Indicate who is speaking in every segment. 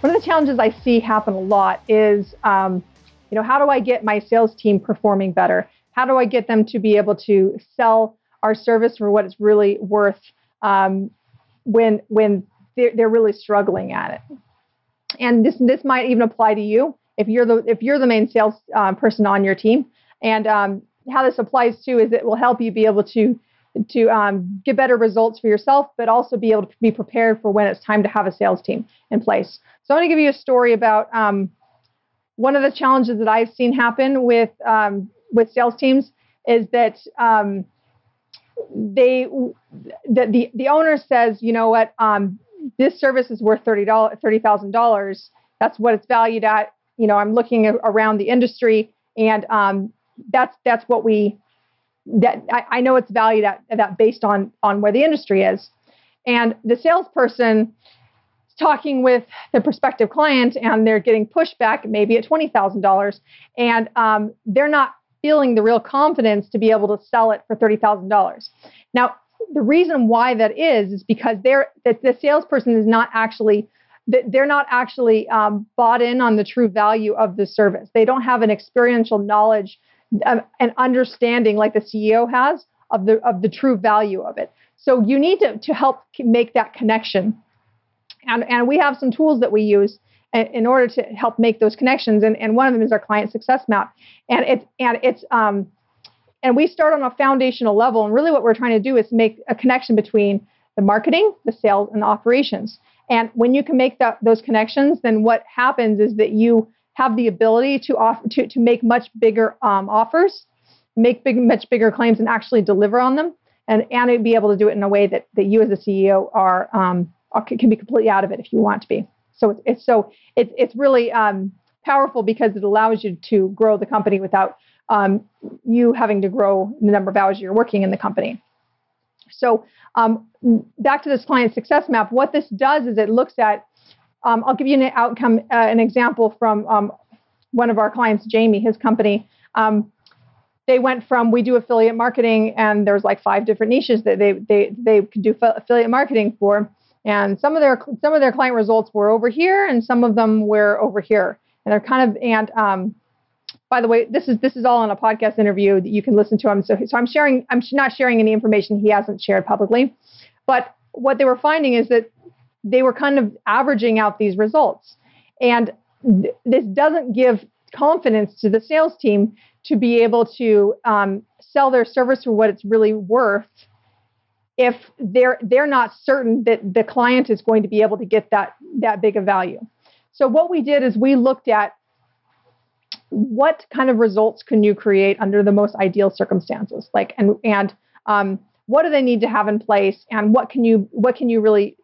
Speaker 1: One of the challenges I see happen a lot is, um, you know, how do I get my sales team performing better? How do I get them to be able to sell our service for what it's really worth um, when when they're, they're really struggling at it? And this this might even apply to you if you're the if you're the main sales um, person on your team. And um, how this applies to is it will help you be able to to um, get better results for yourself, but also be able to be prepared for when it's time to have a sales team in place. So I'm going to give you a story about um, one of the challenges that I've seen happen with um, with sales teams is that um, they that the the owner says, you know what, um, this service is worth thirty dollars thirty thousand dollars. That's what it's valued at. You know, I'm looking around the industry, and um, that's that's what we that I, I know it's valued at that based on on where the industry is. And the salesperson is talking with the prospective client, and they're getting pushback maybe at twenty thousand dollars, and um, they're not feeling the real confidence to be able to sell it for thirty thousand dollars. Now, the reason why that is is because they're that the salesperson is not actually they're not actually um, bought in on the true value of the service. They don't have an experiential knowledge um, an understanding like the CEO has of the of the true value of it. So you need to, to help make that connection. And, and we have some tools that we use in order to help make those connections. And, and one of them is our client success map. And it's and it's um, and we start on a foundational level. And really what we're trying to do is make a connection between the marketing, the sales, and the operations. And when you can make that, those connections, then what happens is that you have the ability to offer to, to make much bigger um, offers, make big, much bigger claims, and actually deliver on them, and and be able to do it in a way that that you as a CEO are, um, can be completely out of it if you want to be. So it's, it's so it's it's really um, powerful because it allows you to grow the company without um, you having to grow the number of hours you're working in the company. So um, back to this client success map, what this does is it looks at um, I'll give you an outcome, uh, an example from um, one of our clients, Jamie, his company. Um, they went from we do affiliate marketing, and there's like five different niches that they they they could do affiliate marketing for, and some of their some of their client results were over here, and some of them were over here, and they're kind of and um, by the way, this is this is all on a podcast interview that you can listen to him. So, so I'm sharing. I'm not sharing any information he hasn't shared publicly, but what they were finding is that they were kind of averaging out these results. And th- this doesn't give confidence to the sales team to be able to um, sell their service for what it's really worth if they're they're not certain that the client is going to be able to get that that big of value. So what we did is we looked at what kind of results can you create under the most ideal circumstances, like and and um, what do they need to have in place, and what can you what can you really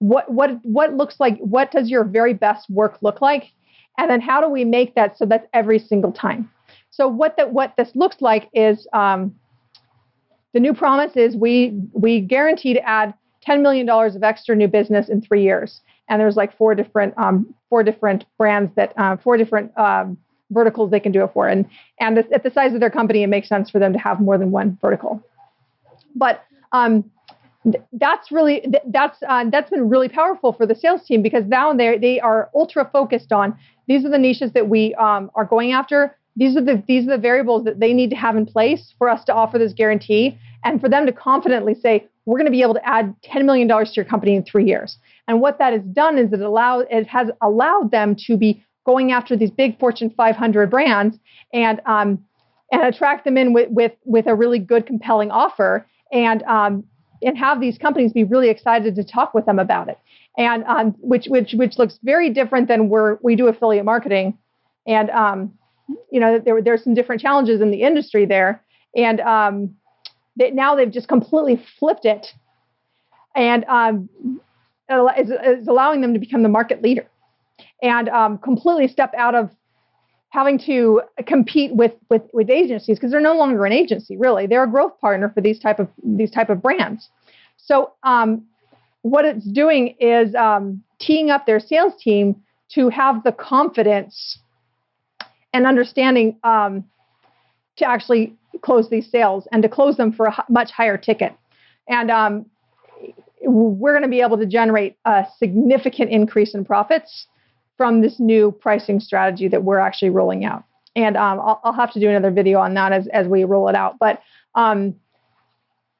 Speaker 1: what what what looks like what does your very best work look like? And then how do we make that so that's every single time? So what that what this looks like is um, the new promise is we we guarantee to add $10 million of extra new business in three years. And there's like four different um, four different brands that uh, four different um, verticals they can do it for. And and at the size of their company it makes sense for them to have more than one vertical. But um, that's really that's uh, that's been really powerful for the sales team because now they they are ultra focused on these are the niches that we um, are going after. These are the these are the variables that they need to have in place for us to offer this guarantee and for them to confidently say we're going to be able to add ten million dollars to your company in three years. And what that has done is it allow it has allowed them to be going after these big Fortune 500 brands and um, and attract them in with with with a really good compelling offer and um, and have these companies be really excited to talk with them about it. And um, which which which looks very different than where we do affiliate marketing. And um, you know there there's some different challenges in the industry there. And um, now they've just completely flipped it, and um, is, is allowing them to become the market leader, and um, completely step out of having to compete with with, with agencies because they're no longer an agency really. They're a growth partner for these type of these type of brands. So um, what it's doing is um, teeing up their sales team to have the confidence and understanding um, to actually close these sales and to close them for a much higher ticket. And um, we're going to be able to generate a significant increase in profits from this new pricing strategy that we're actually rolling out. And um, I'll, I'll, have to do another video on that as, as we roll it out. But um,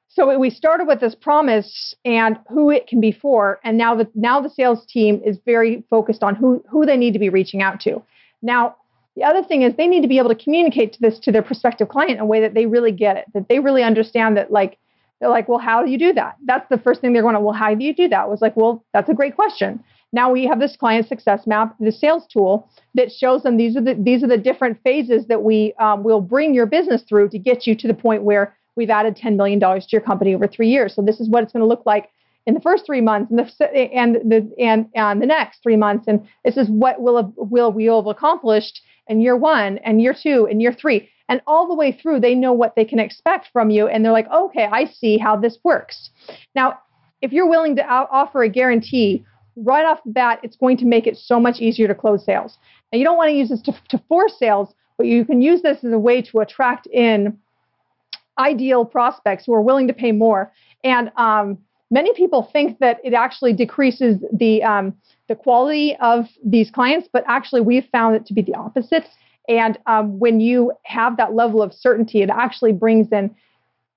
Speaker 1: so we started with this promise and who it can be for, and now the now the sales team is very focused on who who they need to be reaching out to. Now the other thing is they need to be able to communicate to this to their prospective client in a way that they really get it, that they really understand that like they're like, well, how do you do that? That's the first thing they're going to, well, how do you do that? Was like, well, that's a great question. Now we have this client success map, the sales tool that shows them these are the these are the different phases that we um, will bring your business through to get you to the point where we've added $10 million to your company over three years. So this is what it's going to look like in the first three months and the and the and, and the next three months. And this is what will will we have accomplished in year one and year two and year three. And all the way through, they know what they can expect from you. And they're like, okay, I see how this works. Now, if you're willing to offer a guarantee right off the bat, it's going to make it so much easier to close sales. Now, you don't want to use this to, to force sales, but you can use this as a way to attract in ideal prospects who are willing to pay more. And um, many people think that it actually decreases the um, the quality of these clients, but actually we've found it to be the opposite. And um, when you have that level of certainty, it actually brings in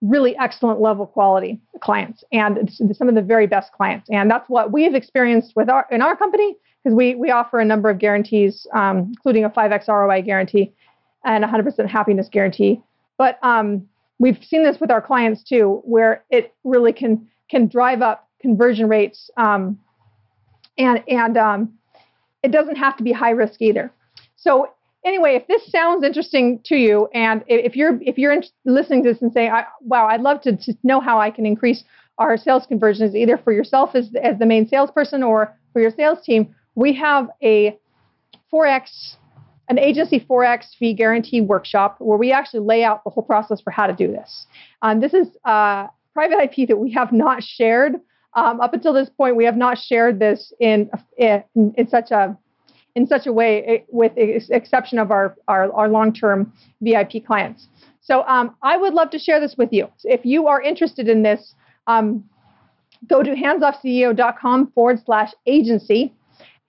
Speaker 1: really excellent level quality clients and some of the very best clients. And that's what we've experienced with our in our company because we we offer a number of guarantees, um, including a 5x ROI guarantee and 100% happiness guarantee. But um, we've seen this with our clients too, where it really can can drive up conversion rates, um, and and um, it doesn't have to be high risk either. So anyway, if this sounds interesting to you, and if you're if you're listening to this and saying, "Wow, I'd love to, to know how I can increase our sales conversions, either for yourself as as the main salesperson or for your sales team," we have a 4x an agency 4x fee guarantee workshop where we actually lay out the whole process for how to do this. Um, this is uh, private IP that we have not shared. Um, up until this point, we have not shared this in, in, in such a in such a way, eh, with the exception of our, our, our long term VIP clients. So um, I would love to share this with you. If you are interested in this, um, go to handsoffceo.com forward slash agency,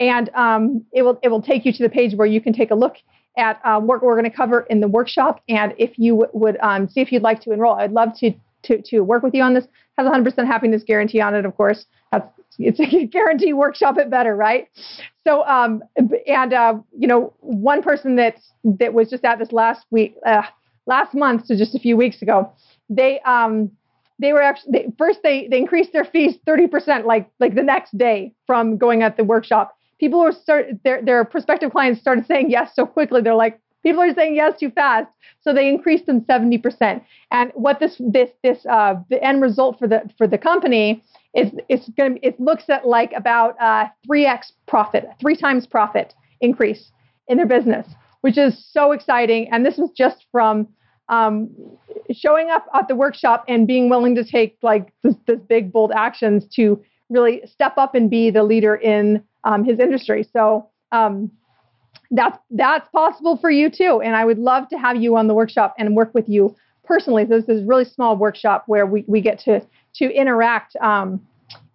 Speaker 1: and um, it will it will take you to the page where you can take a look at uh, what we're going to cover in the workshop. And if you w- would um, see if you'd like to enroll, I'd love to to to work with you on this. Has 100% happiness guarantee on it, of course. That's it's a guarantee workshop it better, right? So, um, and uh, you know, one person that that was just at this last week, uh, last month, so just a few weeks ago, they um, they were actually they, first they they increased their fees 30% like like the next day from going at the workshop. People were start their their prospective clients started saying yes so quickly. They're like, people are saying yes too fast, so they increased them 70%. And what this this this uh, the end result for the for the company is it's going it looks at like about uh, 3x profit, three times profit increase in their business, which is so exciting. And this was just from um, showing up at the workshop and being willing to take like this, this, big bold actions to really step up and be the leader in um, his industry. So um, that's that's possible for you too. And I would love to have you on the workshop and work with you personally. This is a really small workshop where we, we get to to interact um,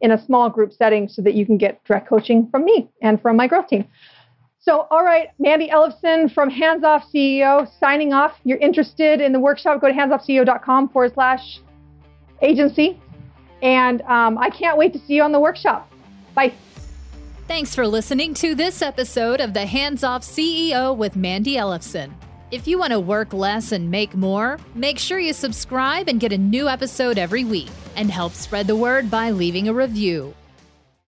Speaker 1: in a small group setting so that you can get direct coaching from me and from my growth team. So, all right, Mandy Ellefson from Hands Off CEO signing off. You're interested in the workshop, go to handsoffceo.com forward slash agency. And um, I can't wait to see you on the workshop. Bye.
Speaker 2: Thanks for listening to this episode of the Hands Off CEO with Mandy Ellefson. If you want to work less and make more, make sure you subscribe and get a new episode every week and help spread the word by leaving a review.